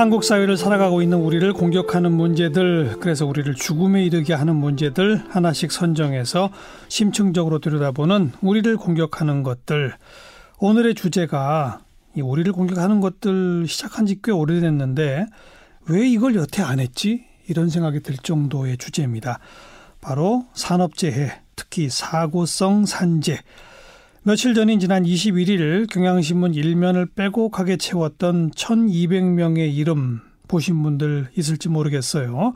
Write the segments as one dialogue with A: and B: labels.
A: 한국 사회를 살아가고 있는 우리를 공격하는 문제들, 그래서 우리를 죽음에 이르게 하는 문제들 하나씩 선정해서 심층적으로 들여다보는 우리를 공격하는 것들. 오늘의 주제가 이 우리를 공격하는 것들 시작한 지 꽤 오래됐는데 왜 이걸 여태 안 했지? 이런 생각이 들 정도의 주제입니다. 바로 산업재해, 특히 사고성 산재. 며칠 전인 지난 21일 경향신문 일면을 빼곡하게 채웠던 1200명의 이름 보신 분들 있을지 모르겠어요.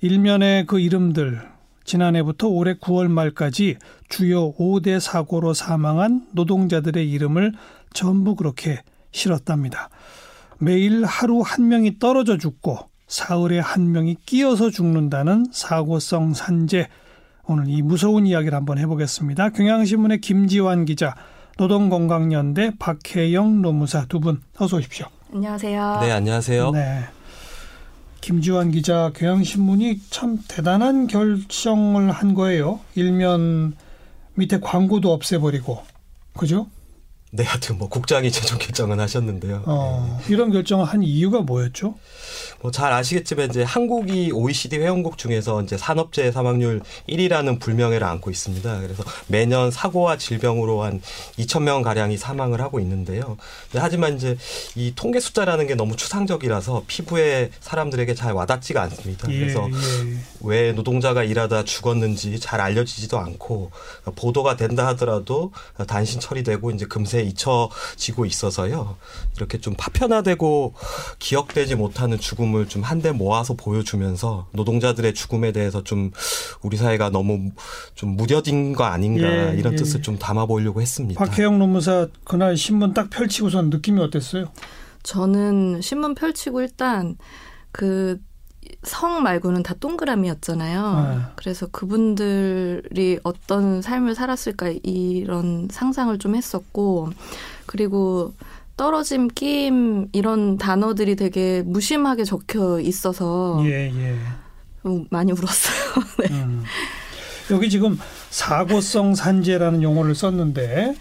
A: 일면의 그 이름들 지난해부터 올해 9월 말까지 주요 5대 사고로 사망한 노동자들의 이름을 전부 그렇게 실었답니다. 매일 하루 한 명이 떨어져 죽고 사흘에 한 명이 끼어서 죽는다는 사고성 산재 오늘 이 무서운 이야기를 한번 해보겠습니다. 경향신문의 김지환 기자, 노동건강연대 박혜영 노무사 두 분 어서 오십시오.
B: 안녕하세요.
C: 네, 안녕하세요.
A: 네. 김지환 기자, 경향신문이 참 대단한 결정을 한 거예요. 일면 밑에 광고도 없애버리고, 그죠?
C: 네, 하여튼 뭐 국장이 최종 결정은 하셨는데요.
A: 어, 이런 결정을 한 이유가 뭐였죠?
C: 뭐 잘 아시겠지만 이제 한국이 OECD 회원국 중에서 이제 산업재해 사망률 1위라는 불명예를 안고 있습니다. 그래서 매년 사고와 질병으로 한 2천 명 가량이 사망을 하고 있는데요. 하지만 이제 이 통계 숫자라는 게 너무 추상적이라서 피부에 사람들에게 잘 와닿지가 않습니다.
A: 예,
C: 그래서
A: 예.
C: 왜 노동자가 일하다 죽었는지 잘 알려지지도 않고 보도가 된다 하더라도 단신 처리되고 이제 금세 잊혀지고 있어서요. 이렇게 좀 파편화되고 기억되지 못하는 죽음 을 좀 한데 모아서 보여주면서 노동자들의 죽음에 대해서 좀 우리 사회가 너무 좀 무뎌진 거 아닌가
A: 예,
C: 이런
A: 예.
C: 뜻을 좀 담아 보려고 했습니다.
A: 박혜영 노무사 그날 신문 딱 펼치고선 느낌이 어땠어요?
B: 저는 신문 펼치고 일단 그 성 말고는 다 동그라미였잖아요.
A: 네.
B: 그래서 그분들이 어떤 삶을 살았을까 이런 상상을 좀 했었고 그리고 떨어짐, 끼임 이런 단어들이 되게 무심하게 적혀 있어서
A: 예, 예.
B: 좀 많이 울었어요. 네.
A: 음. 여기 지금 사고성 산재라는 용어를 썼는데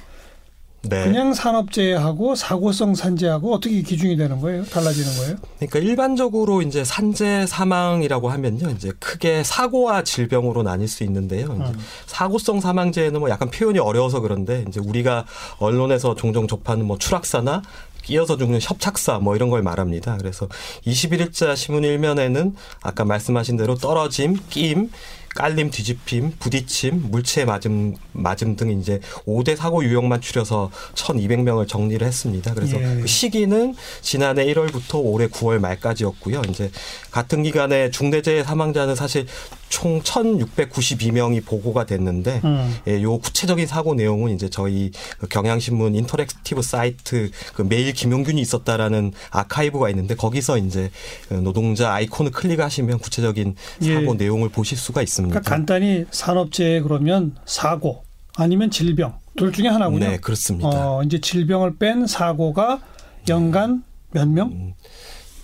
C: 네.
A: 그냥 산업재해하고 사고성 산재하고 어떻게 기준이 되는 거예요? 달라지는 거예요?
C: 그러니까 일반적으로 이제 산재 사망이라고 하면요, 이제 크게 사고와 질병으로 나뉠 수 있는데요.
A: 음.
C: 사고성 사망재는 뭐 약간 표현이 어려워서 그런데 이제 우리가 언론에서 종종 접하는 뭐 추락사나 끼어서 죽는 협착사 뭐 이런 걸 말합니다. 그래서 21일자 신문 일면에는 아까 말씀하신 대로 떨어짐, 끼임, 깔림, 뒤집힘, 부딪힘, 물체 맞음, 맞음 등 이제 5대 사고 유형만 추려서 1,200명을 정리를 했습니다. 그래서
A: 예.
C: 그 시기는 지난해 1월부터 올해 9월 말까지였고요. 이제 같은 기간에 중대재해 사망자는 사실 총 1,692명이 보고가 됐는데
A: 음.
C: 예, 요 구체적인 사고 내용은 이제 저희 그 경향신문 interactive 사이트 그 매일 김용균이 있었다라는 아카이브가 있는데 거기서 이제 그 노동자 아이콘을 클릭하시면 구체적인
A: 예.
C: 사고 내용을 보실 수가 있습니다.
A: 그러니까 간단히 산업재해 그러면 사고 아니면 질병 둘 중에 하나군요.
C: 네, 그렇습니다.
A: 어, 이제 질병을 뺀 사고가 연간 몇 명?
C: 음,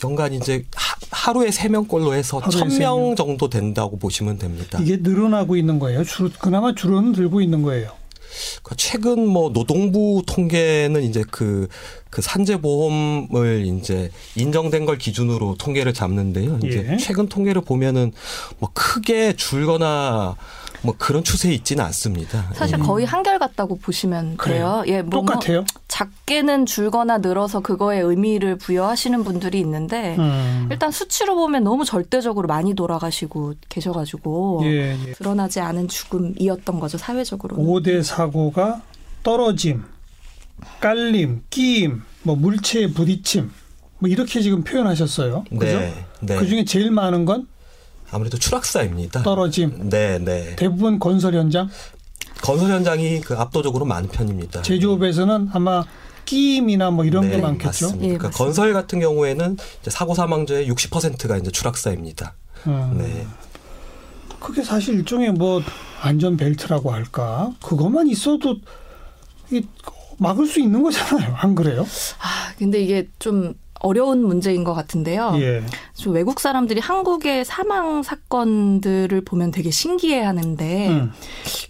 C: 연간 이제 하, 루에 세 명꼴로 해서 천.
A: 명
C: 정도 된다고 보시면 됩니다.
A: 이게 늘어나고 있는 거예요. 줄, 그나마 줄은 들고 있는 거예요.
C: 그 최근 뭐 노동부 통계는 이제 그, 그 산재보험을 이제 인정된 걸 기준으로 통계를 잡는데요. 이제
A: 예.
C: 최근 통계를 보면은 뭐 크게 줄거나 뭐 그런 추세에 있지는 않습니다.
B: 사실
C: 예.
B: 거의 한결 같다고 보시면 돼요. 예, 뭐, 뭐
A: 똑같아요.
B: 작게는 줄거나 늘어서 그거에 의미를 부여하시는 분들이 있는데
A: 음.
B: 일단 수치로 보면 너무 절대적으로 많이 돌아가시고 계셔가지고
A: 예, 예.
B: 드러나지 않은 죽음이었던 거죠 사회적으로.
A: 5대 사고가 떨어짐, 깔림, 끼임, 뭐 물체에 부딪힘, 뭐 이렇게 지금 표현하셨어요. 그죠?
C: 네, 네.
A: 그 중에 제일 많은 건
C: 아무래도 추락사입니다.
A: 떨어짐.
C: 네, 네.
A: 대부분 건설 현장,
C: 건설 현장이 그 압도적으로 많은 편입니다.
A: 제조업에서는 아마 끼임이나 뭐 이런 게
C: 네,
A: 많겠죠.
C: 맞습니다.
B: 예,
C: 그러니까
B: 맞습니다.
C: 건설 같은 경우에는 이제 사고 사망자의 60%가 이제 추락사입니다.
A: 음.
C: 네.
A: 그게 사실 일종의 뭐 안전 벨트라고 할까? 그것만 있어도 이 막을 수 있는 거잖아요. 안 그래요?
B: 아 근데 이게 좀 어려운 문제인 것 같은데요.
A: 예.
B: 좀 외국 사람들이 한국의 사망 사건들을 보면 되게 신기해 하는데
A: 음.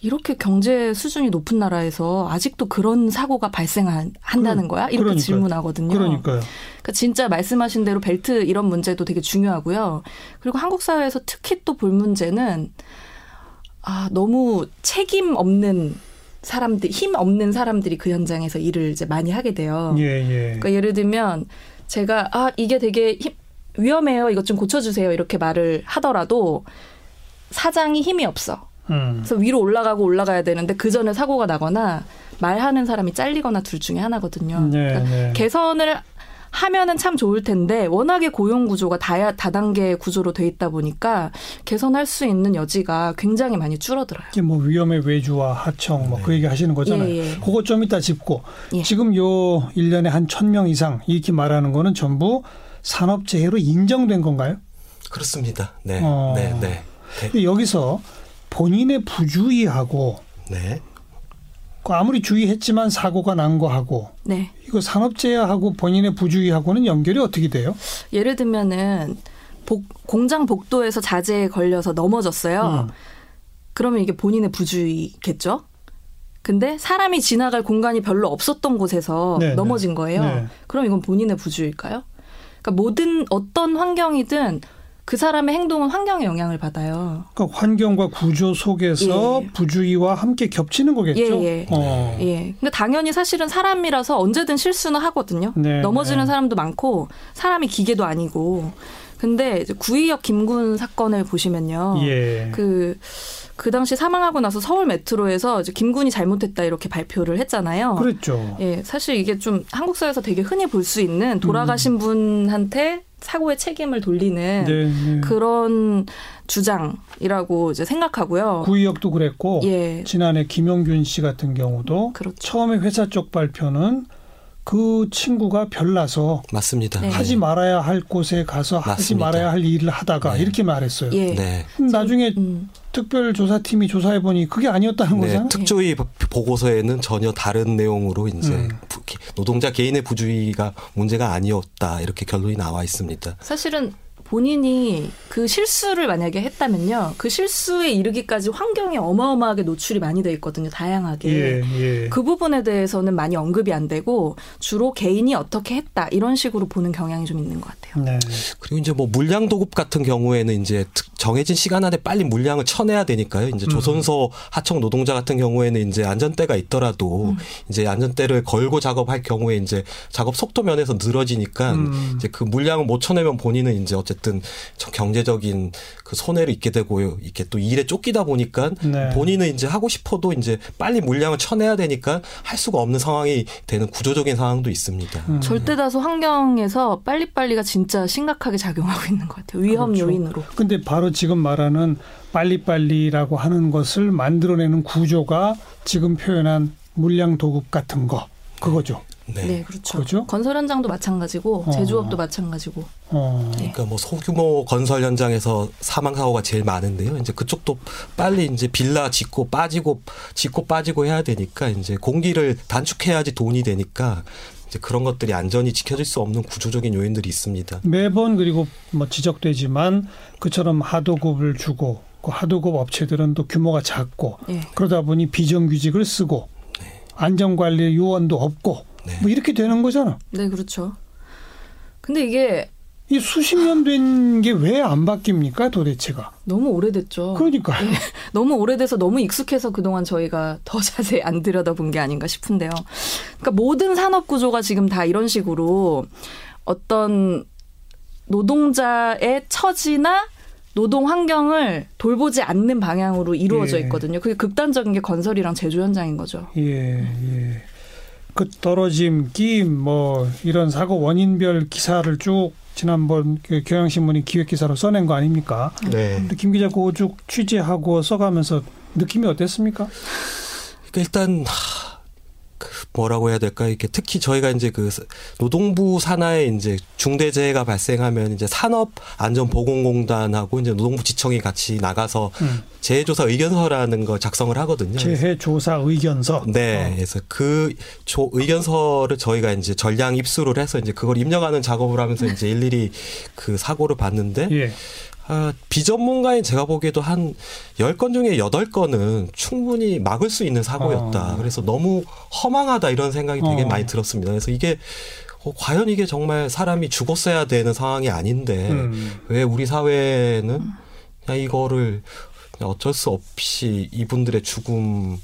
B: 이렇게 경제 수준이 높은 나라에서 아직도 그런 사고가 발생한다는 거야? 이렇게
A: 그러니까요.
B: 질문하거든요.
A: 그러니까요.
B: 그러니까 진짜 말씀하신 대로 벨트 이런 문제도 되게 중요하고요. 그리고 한국 사회에서 특히 또 볼 문제는 아 너무 책임 없는 사람들, 힘 없는 사람들이 그 현장에서 일을 이제 많이 하게 돼요.
A: 예, 예.
B: 그러니까 예를 들면 제가 아 이게 되게 힘- 위험해요. 이것 좀 고쳐주세요. 이렇게 말을 하더라도 사장이 힘이 없어.
A: 음.
B: 그래서 위로 올라가고 올라가야 되는데 그 전에 사고가 나거나 말하는 사람이 잘리거나 둘 중에 하나거든요.
A: 네,
B: 그러니까
A: 네.
B: 개선을 하면은 참 좋을 텐데 워낙에 고용 구조가 다 다단계 구조로 돼 있다 보니까 개선할 수 있는 여지가 굉장히 많이 줄어들어요.
A: 이게 뭐 위험의 외주와 하청 뭐그 얘기 하시는 거잖아요.
B: 예, 예.
A: 그거 좀 이따 짚고
B: 예.
A: 지금 요 1년에 한 1000명 이상 이렇게 말하는 거는 전부 산업재해로 인정된 건가요?
C: 그렇습니다. 네,
A: 어.
C: 네, 네, 네,
A: 근데 여기서 본인의 부주의하고
C: 네.
A: 그 아무리 주의했지만 사고가 난 거하고
B: 네.
A: 이거 산업재해하고 본인의 부주의하고는 연결이 어떻게 돼요?
B: 예를 들면은 복- 공장 복도에서 자재에 걸려서 넘어졌어요.
A: 음.
B: 그러면 이게 본인의 부주의겠죠? 근데 사람이 지나갈 공간이 별로 없었던 곳에서
A: 네,
B: 넘어진
A: 네.
B: 거예요.
A: 네.
B: 그럼 이건 본인의 부주의일까요? 그러니까 모든 어떤 환경이든 그 사람의 행동은 환경에 영향을 받아요.
A: 그러니까 환경과 구조 속에서
B: 예.
A: 부주의와 함께 겹치는 거겠죠.
B: 예, 예.
A: 어.
B: 예. 근데 당연히 사실은 사람이라서 언제든 실수는 하거든요.
A: 네,
B: 넘어지는
A: 네.
B: 사람도 많고 사람이 기계도 아니고. 근데 구의역 김군 사건을 보시면요.
A: 예.
B: 그, 그 당시 사망하고 나서 서울 메트로에서 이제 김군이 잘못했다 이렇게 발표를 했잖아요.
A: 그랬죠.
B: 예, 사실 이게 좀 한국 사회에서 되게 흔히 볼 수 있는 돌아가신 분한테 사고의 책임을 돌리는
A: 음. 네, 네.
B: 그런 주장이라고 이제 생각하고요.
A: 구의역도 그랬고
B: 예,
A: 지난해 김용균 씨 같은 경우도
B: 그렇죠.
A: 처음에 회사 쪽 발표는 그 친구가 별나서
C: 맞습니다.
B: 네.
A: 하지 말아야 할 곳에 가서 하지
C: 맞습니다.
A: 말아야 할 일을 하다가
C: 네.
A: 이렇게 말했어요.
B: 예.
C: 네.
A: 그럼 나중에
B: 음,
A: 특별조사팀이 조사해 보니 그게 아니었다는
C: 네,
A: 거잖아요.
C: 특조위 보고서에는 전혀 다른 내용으로 이제
A: 음.
C: 부- 노동자 개인의 부주의가 문제가 아니었다 이렇게 결론이 나와 있습니다.
B: 사실은 본인이 그 실수를 만약에 했다면요. 그 실수에 이르기까지 환경에 어마어마하게 노출이 많이 돼 있거든요. 다양하게.
A: 예, 예.
B: 그 부분에 대해서는 많이 언급이 안 되고 주로 개인이 어떻게 했다 이런 식으로 보는 경향이 좀 있는 것 같아요.
A: 네.
C: 그리고 이제 뭐 물량 도급 같은 경우에는 이제 특- 정해진 시간 안에 빨리 물량을 쳐내야 되니까요. 이제
A: 음.
C: 조선소 하청 노동자 같은 경우에는 이제 안전대가 있더라도
B: 음.
C: 이제 안전대를 걸고 작업할 경우에 이제 작업 속도 면에서 늘어지니까
A: 음.
C: 이제 그 물량을 못 쳐내면 본인은 이제 어쨌든 저 경제적인 그 손해를 입게 되고 이렇게 또 일에 쫓기다 보니까
A: 네.
C: 본인은 이제 하고 싶어도 이제 빨리 물량을 쳐내야 되니까 할 수가 없는 상황이 되는 구조적인 상황도 있습니다.
A: 음.
B: 절대 다수 환경에서 빨리빨리가 진짜 심각하게 작용하고 있는 것 같아요. 위험
A: 그렇죠.
B: 요인으로.
A: 근데 바로 지금 말하는 빨리빨리라고 하는 것을 만들어내는 구조가 지금 표현한 물량 도급 같은 거 그거죠.
C: 네.
B: 네, 그렇죠.
A: 그렇죠?
B: 건설 현장도 마찬가지고
A: 어.
B: 제조업도 마찬가지고.
A: 어.
B: 네.
C: 그러니까 뭐 소규모 건설 현장에서 사망 사고가 제일 많은데요. 이제 그쪽도 빨리 이제 빌라 짓고 빠지고 짓고 빠지고 해야 되니까 이제 공기를 단축해야지 돈이 되니까 이제 그런 것들이 안전히 지켜질 수 없는 구조적인 요인들이 있습니다.
A: 매번 그리고 뭐 지적되지만 그처럼 하도급을 주고 그 하도급 업체들은 또 규모가 작고
B: 예.
A: 그러다 보니 비정규직을 쓰고 안전관리 요원도 없고
C: 네.
A: 뭐 이렇게 되는 거잖아.
B: 네, 그렇죠. 근데 이게
A: 이 수십 년 된 게 왜 안 바뀝니까 도대체가?
B: 너무 오래됐죠.
A: 그러니까
B: 너무 오래돼서 너무 익숙해서 그동안 저희가 더 자세히 안 들여다본 게 아닌가 싶은데요. 그러니까 모든 산업 구조가 지금 다 이런 식으로 어떤 노동자의 처지나 노동 환경을 돌보지 않는 방향으로 이루어져
A: 예.
B: 있거든요. 그게 극단적인 게 건설이랑 제조 현장인 거죠.
A: 예 예. 그 떨어짐, 끼임 뭐 이런 사고 원인별 기사를 쭉 지난번 그 경향신문이 기획 기사로 써낸 거 아닙니까?
C: 네.
A: 근데 김 기자 그거 쭉 취재하고 써가면서 느낌이 어땠습니까?
C: 그러니까 일단 하, 뭐라고 해야 될까 이렇게 특히 저희가 이제 그 노동부 산하에 이제 중대재해가 발생하면 이제 산업안전보건공단하고 이제 노동부 지청이 같이 나가서 음. 재해조사 의견서라는 걸 작성을 하거든요.
A: 재해조사 의견서.
C: 네, 어. 그래서 그 조, 의견서를 저희가 이제 전량 입수를 해서 이제 그걸 입력하는 작업을 하면서 이제 일일이 그 사고를 봤는데. 예. 아, 비전문가인 제가 보기에도 한 10건 중에 8건은 충분히 막을 수 있는 사고였다. 어. 그래서 너무 허망하다 이런 생각이 되게 어. 많이 들었습니다. 그래서 이게 어, 과연 이게 정말 사람이 죽었어야 되는 상황이 아닌데 음. 왜 우리 사회는 그냥 이거를 그냥 어쩔 수 없이 이분들의 죽음이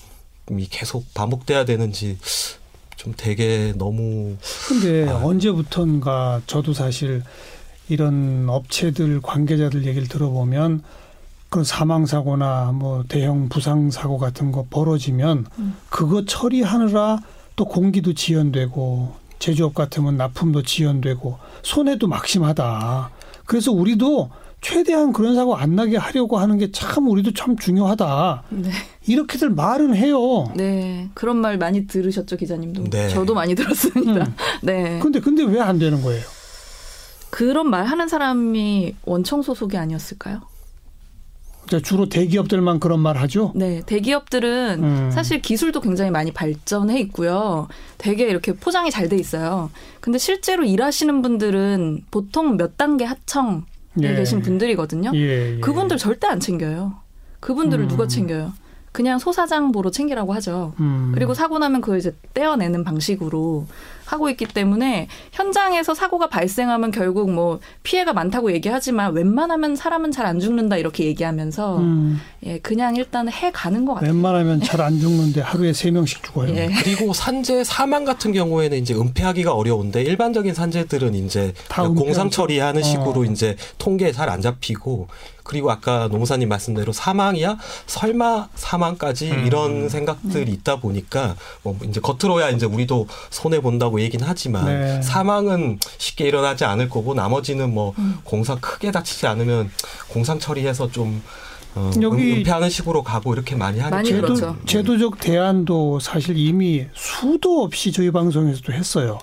C: 계속 반복돼야 되는지 좀 되게 너무
A: 근데 아. 언제부턴가 저도 사실 이런 업체들 관계자들 얘기를 들어보면 그런 사망 사고나 뭐 대형 부상 사고 같은 거 벌어지면 음. 그거 처리하느라 또 공기도 지연되고 제조업 같으면 납품도 지연되고 손해도 막심하다. 그래서 우리도 최대한 그런 사고 안 나게 하려고 하는 게 참 우리도 참 중요하다. 네. 이렇게들 말은 해요.
B: 네. 그런 말 많이 들으셨죠, 기자님도. 네. 저도 많이 들었습니다. 음. 네.
A: 근데 근데 왜 안 되는 거예요?
B: 그런 말 하는 사람이 원청 소속이 아니었을까요?
A: 주로 대기업들만 그런 말 하죠?
B: 네, 대기업들은 음. 사실 기술도 굉장히 많이 발전해 있고요. 되게 이렇게 포장이 잘 돼 있어요. 근데 실제로 일하시는 분들은 보통 몇 단계 하청에 예. 계신 분들이거든요. 예, 예. 그분들 절대 안 챙겨요. 그분들을 음. 누가 챙겨요? 그냥 소사장 보러 챙기라고 하죠. 음. 그리고 사고 나면 그걸 이제 떼어내는 방식으로 하고 있기 때문에 현장에서 사고가 발생하면 결국 뭐 피해가 많다고 얘기하지만 웬만하면 사람은 잘 안 죽는다 이렇게 얘기하면서 음. 예 그냥 일단 해 가는 것 같아요.
A: 웬만하면 잘 안 죽는데 하루에 세 명씩 죽어요. 예.
C: 그리고 산재 사망 같은 경우에는 이제 은폐하기가 어려운데 일반적인 산재들은 이제 공상 처리하는 어. 식으로 어. 이제 통계에 잘 안 잡히고 그리고 아까 노무사님 말씀대로 사망이야 설마 사망까지 음. 이런 생각들이 네. 있다 보니까 뭐 이제 겉으로야 이제 우리도 손해 본다고 얘기는 하지만 네. 사망은 쉽게 일어나지 않을 거고 나머지는 뭐 음. 공사 크게 다치지 않으면 공상 처리해서 좀 어, 여기 은폐하는 식으로 가고 이렇게 많이 하니까
B: 제도, 그렇죠.
A: 제도적 대안도 사실 이미 수도 없이 저희 방송에서도 했어요.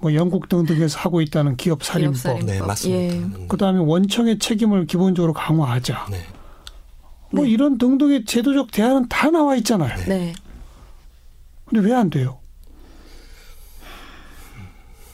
A: 뭐 영국 등등에서 하고 있다는 기업 살인법. 기업 살인법.
C: 네, 맞습니다. 예.
A: 음. 그다음에 원청의 책임을 기본적으로 강화하자. 네. 뭐 네. 이런 등등의 제도적 대안은 다 나와 있잖아요. 네. 근데 왜 안 돼요?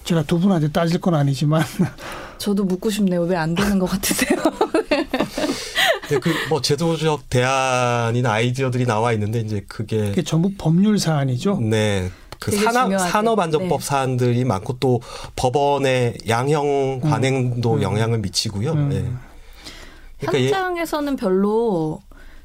A: 제가 두 분한테 따질 건 아니지만
B: 저도 묻고 싶네요. 왜 안 되는 것 같으세요?
C: 네, 그뭐 제도적 대안이나 아이디어들이 나와 있는데 이제 그게,
A: 그게 전부 법률 사안이죠.
C: 네. 그 산업 산업 안전법 네. 사안들이 많고 또 법원의 양형 음. 관행도 음. 영향을 미치고요. 음. 네.
B: 그러니까 현장에서는 별로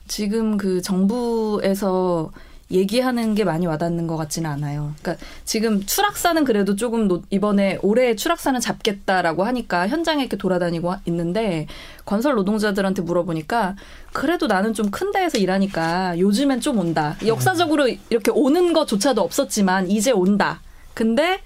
B: 지금 그 정부에서 얘기하는 게 많이 와닿는 것 같지는 않아요. 그러니까 지금 추락사는 그래도 조금 이번에 올해 추락사는 잡겠다라고 하니까 현장에 이렇게 돌아다니고 있는데 건설 노동자들한테 물어보니까 그래도 나는 좀 큰 데에서 일하니까 요즘엔 좀 온다. 역사적으로 이렇게 오는 것조차도 없었지만 이제 온다. 근데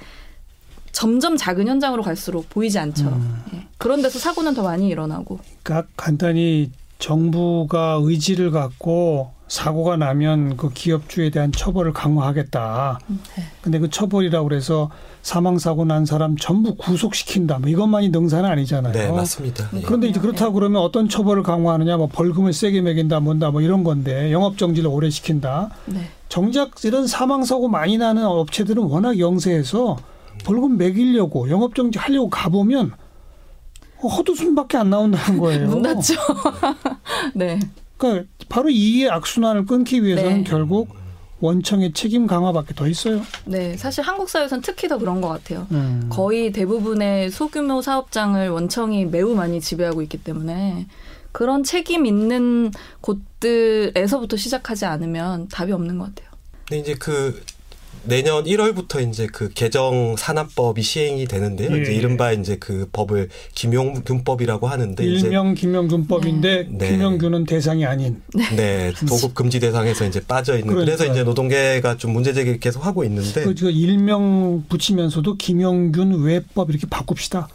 B: 점점 작은 현장으로 갈수록 보이지 않죠. 음. 예. 그런 데서 사고는 더 많이 일어나고.
A: 그러니까 간단히 정부가 의지를 갖고 사고가 나면 그 기업주에 대한 처벌을 강화하겠다. 네. 근데 그 처벌이라고 그래서 사망 사고 난 사람 전부 구속시킨다. 뭐 이것만이 능사는 아니잖아요.
C: 네, 맞습니다.
A: 네. 그런데 이제 그렇다고 그러면 어떤 처벌을 강화하느냐, 뭐 벌금을 세게 매긴다, 뭔다, 뭐 이런 건데 영업 정지를 오래 시킨다. 네. 정작 이런 사망 사고 많이 나는 업체들은 워낙 영세해서 벌금 매기려고 영업 정지 하려고 가보면 헛웃음밖에 안 나온다는 거예요.
B: 문 닫죠. 네.
A: 그러니까 바로 이 악순환을 끊기 위해서는 네. 결국 원청의 책임 강화밖에 더 있어요.
B: 네, 사실 한국 사회에서는 특히 더 그런 것 같아요. 음. 거의 대부분의 소규모 사업장을 원청이 매우 많이 지배하고 있기 때문에 그런 책임 있는 곳들에서부터 시작하지 않으면 답이 없는 것 같아요.
C: 근데 이제 그 내년 1월부터 이제 그 개정 산업법이 시행이 되는데요. 예. 이제 이른바 이제 그 법을 김용균법이라고 하는데
A: 일명 김용균법인데 네. 김용균은 대상이 아닌.
C: 네, 도급 금지 대상에서 이제 빠져 있는. 그러니까. 그래서 이제 노동계가 좀 문제 제기를 계속 하고 있는데.
A: 그 일명 붙이면서도 김용균 외법 이렇게 바꿉시다.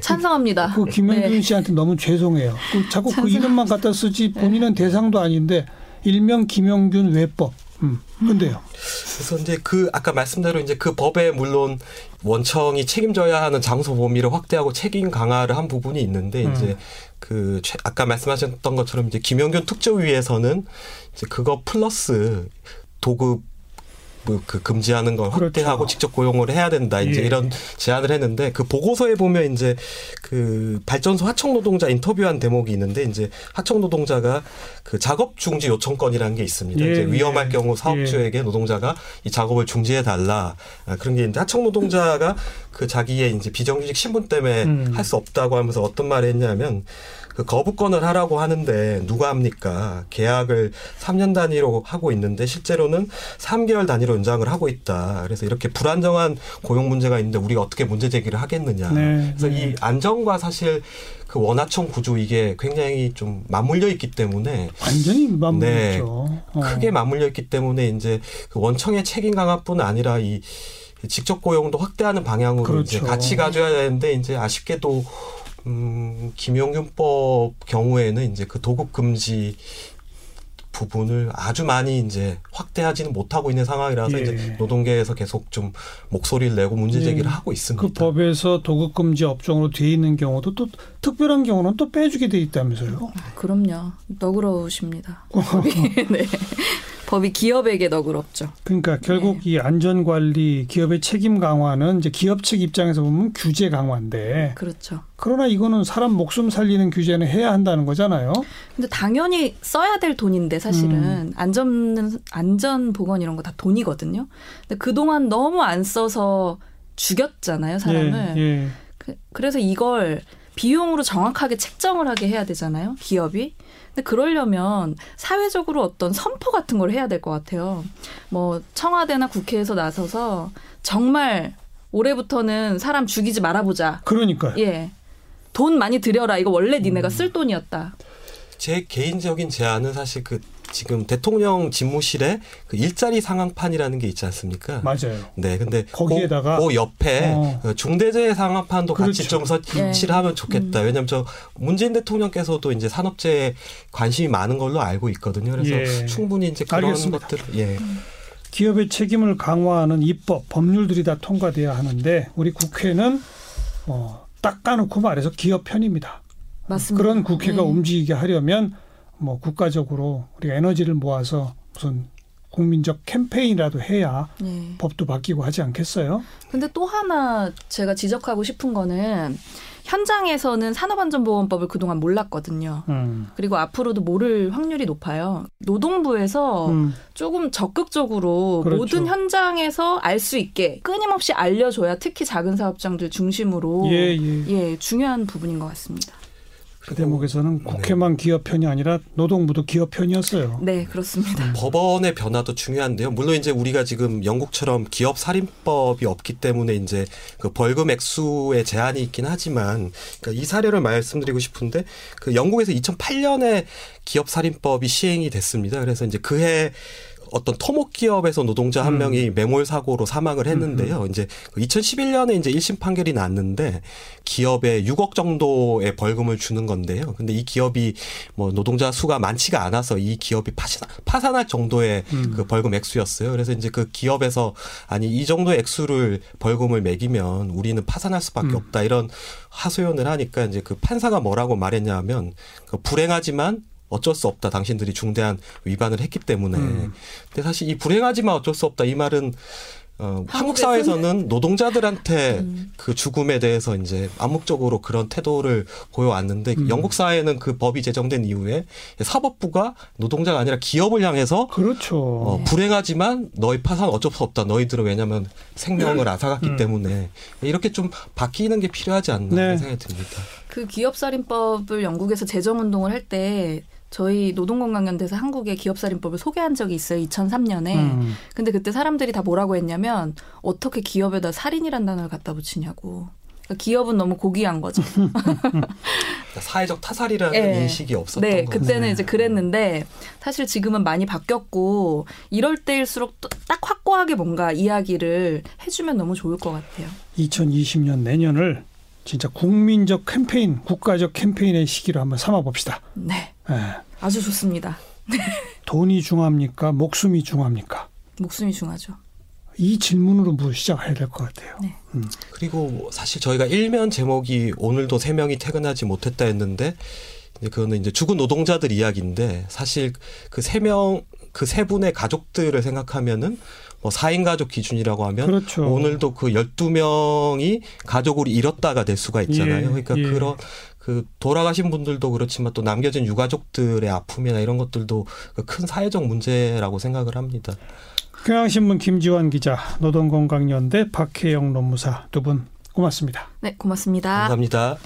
B: 찬성합니다.
A: 그 김용균 네. 씨한테 너무 죄송해요. 그 자꾸 찬성. 그 이름만 갖다 쓰지 본인은 네. 대상도 아닌데 일명 김용균 외법. 음. 근데요.
C: 그래서 이제 그 아까 말씀대로 이제 그 법에 물론 원청이 책임져야 하는 장소 범위를 확대하고 책임 강화를 한 부분이 있는데
A: 음.
C: 이제 그 최- 아까 말씀하셨던 것처럼 이제 김영균 특조위에서는 이제 그거 플러스 도급 뭐 그 금지하는 걸
A: 그렇죠.
C: 확대하고 직접 고용을 해야 된다 이제
A: 예.
C: 이런 제안을 했는데 그 보고서에 보면 이제 그 발전소 하청 노동자 인터뷰한 대목이 있는데 이제 하청 노동자가 그 작업 중지 요청권이라는 게 있습니다.
A: 예,
C: 이제 위험할
A: 예.
C: 경우 사업주에게 노동자가 이 작업을 중지해 달라 아, 그런 게 있는데 하청 노동자가 그 자기의 이제 비정규직 신분 때문에
A: 음.
C: 할수 없다고 하면서 어떤 말을 했냐면 그 거부권을 하라고 하는데 누가 합니까? 계약을 3년 단위로 하고 있는데 실제로는 3개월 단위로 연장을 하고 있다. 그래서 이렇게 불안정한 고용 문제가 있는데 우리가 어떻게 문제 제기를 하겠느냐.
A: 네,
C: 그래서
A: 네.
C: 이 안정과 사실 그 원하청 구조 이게 굉장히 좀 맞물려 있기 때문에
A: 완전히
C: 네.
A: 맞물렸죠. 어.
C: 크게 맞물려 있기 때문에 이제 그 원청의 책임 강화뿐 아니라 이 직접 고용도 확대하는 방향으로
A: 그렇죠.
C: 이제 같이 가져야 되는데 이제 아쉽게도 음 김용균법 경우에는 이제 그 도급 금지 부분을 아주 많이 이제 확대하지는 못하고 있는 상황이라서
A: 예.
C: 이제 노동계에서 계속 좀 목소리를 내고 문제 제기를
A: 예.
C: 하고 있습니다.
A: 그 법에서 도급 금지 업종으로 돼 있는 경우도 또 특별한 경우는 또 빼주게 돼 있다면서요.
B: 그럼요. 너그러우십니다. 네. 법이 기업에게 너그럽죠.
A: 그러니까 결국 이 안전 관리, 기업의 책임 강화는 이제 기업 측 입장에서 보면 규제 강화인데
B: 그렇죠.
A: 그러나 이거는 사람 목숨 살리는 규제는 해야 한다는 거잖아요.
B: 근데 당연히 써야 될 돈인데 사실은
A: 음.
B: 안전 안전 보건 이런 거 다 돈이거든요. 근데 그동안 너무 안 써서 죽였잖아요, 사람을.
A: 예, 예.
B: 그, 그래서 이걸 비용으로 정확하게 책정을 하게 해야 되잖아요, 기업이. 근데 그러려면 사회적으로 어떤 선포 같은 걸 해야 될 것 같아요. 뭐 청와대나 국회에서 나서서 정말 올해부터는 사람 죽이지 말아보자.
A: 그러니까요.
B: 예. 돈 많이 들여라. 이거 원래 니네가
A: 음.
B: 쓸 돈이었다.
C: 제 개인적인 제안은 사실 그 지금 대통령 집무실에 그 일자리 상황판이라는 게 있지 않습니까?
A: 맞아요.
C: 네, 근데
A: 거기에다가
C: 그, 그 옆에
A: 어.
C: 그 중대재해 상황판도 같이
A: 그렇죠.
C: 좀 설치를 하면 좋겠다. 왜냐하면 저 문재인 대통령께서도 이제 산업재해에 관심이 많은 걸로 알고 있거든요. 그래서
A: 예.
C: 충분히 이제 그런
A: 알겠습니다.
C: 것들 예.
A: 기업의 책임을 강화하는 입법, 법률들이 다 통과돼야 하는데 우리 국회는 어, 딱 까놓고 말해서 기업 편입니다.
B: 맞습니다.
A: 그런 국회가
B: 예.
A: 움직이게 하려면 뭐 국가적으로 우리가 에너지를 모아서 무슨 국민적 캠페인이라도 해야
B: 예.
A: 법도 바뀌고 하지 않겠어요?
B: 근데 또 하나 제가 지적하고 싶은 거는 현장에서는 산업안전보건법을 그동안 몰랐거든요.
A: 음.
B: 그리고 앞으로도 모를 확률이 높아요. 노동부에서
A: 음.
B: 조금 적극적으로
A: 그렇죠.
B: 모든 현장에서 알 수 있게 끊임없이 알려줘야 특히 작은 사업장들 중심으로
A: 예, 예.
B: 예, 중요한 부분인 것 같습니다.
A: 그 대목에서는 국회만 기업 편이 아니라 노동부도 기업 편이었어요.
B: 네, 그렇습니다.
C: 법원의 변화도 중요한데요. 물론 이제 우리가 지금 영국처럼 기업 살인법이 없기 때문에 이제 그 벌금 액수의 제한이 있긴 하지만 그러니까 이 사례를 말씀드리고 싶은데 그 영국에서 2008년에 기업 살인법이 시행이 됐습니다. 그래서 이제 그해 어떤 토목 기업에서 노동자 한
A: 음.
C: 명이 매몰 사고로 사망을 했는데요. 이제 2011년에 이제 1심 판결이 났는데 기업에 6억 정도의 벌금을 주는 건데요. 근데 이 기업이 뭐 노동자 수가 많지가 않아서 이 기업이 파산, 파산할 정도의
A: 음.
C: 그 벌금 액수였어요. 그래서 이제 그 기업에서 아니 이 정도의 액수를 벌금을 매기면 우리는 파산할 수밖에
A: 음.
C: 없다 이런 하소연을 하니까 이제 그 판사가 뭐라고 말했냐면 그 불행하지만 어쩔 수 없다. 당신들이 중대한 위반을 했기 때문에.
A: 음.
C: 근데 사실 이 불행하지만 어쩔 수 없다. 이 말은 어, 한국
B: 한국에서는-
C: 사회에서는 노동자들한테
B: 음.
C: 그 죽음에 대해서 이제 암묵적으로 그런 태도를 보여왔는데
A: 음.
C: 영국 사회는 그 법이 제정된 이후에 사법부가 노동자가 아니라 기업을 향해서
A: 그렇죠.
C: 어, 불행하지만 너희 파산 어쩔 수 없다. 너희들은 왜냐하면 생명을 앗아갔기
A: 음.
C: 때문에 이렇게 좀 바뀌는 게 필요하지 않나
A: 네.
C: 생각이 듭니다.
B: 그 기업살인법을 영국에서 제정 운동을 할때 저희 노동건강연대에서 한국의 기업살인법을 소개한 적이 있어요. 2003년에.
A: 음.
B: 근데 그때 사람들이 다 뭐라고 했냐면 어떻게 기업에다 살인이란 단어를 갖다 붙이냐고. 그러니까 기업은 너무 고귀한 거죠.
C: 그러니까 사회적 타살이라는
B: 예.
C: 인식이 없었던
B: 네,
C: 거죠.
B: 그때는
A: 네.
B: 이제 그랬는데 사실 지금은 많이 바뀌었고 이럴 때일수록 또- 딱 확고하게 뭔가 이야기를 해주면 너무 좋을 것 같아요.
A: 2020년 내년을 진짜 국민적 캠페인, 국가적 캠페인의 시기로 한번 삼아 봅시다.
B: 네,
A: 예.
B: 아주 좋습니다.
A: 돈이 중요합니까? 목숨이 중요합니까?
B: 목숨이 중하죠.
A: 이 질문으로 뭐 시작해야 될 것 같아요.
B: 네.
A: 음.
C: 그리고 사실 저희가 일면 제목이 오늘도 세 명이 퇴근하지 못했다 했는데 이제 그거는 이제 죽은 노동자들 이야기인데 사실 그 세 명 그 세 분의 가족들을 생각하면은 뭐 4인 가족 기준이라고 하면
A: 그렇죠.
C: 오늘도 그 12명이 가족을 잃었다가 될 수가 있잖아요.
A: 예,
C: 그러니까
A: 예.
C: 그런 그 돌아가신 분들도 그렇지만 또 남겨진 유가족들의 아픔이나 이런 것들도 그큰 사회적 문제라고 생각을 합니다.
A: 경향신문 김지환 기자, 노동건강연대 박혜영 논무사 두 분 고맙습니다.
B: 네, 고맙습니다.
C: 감사합니다.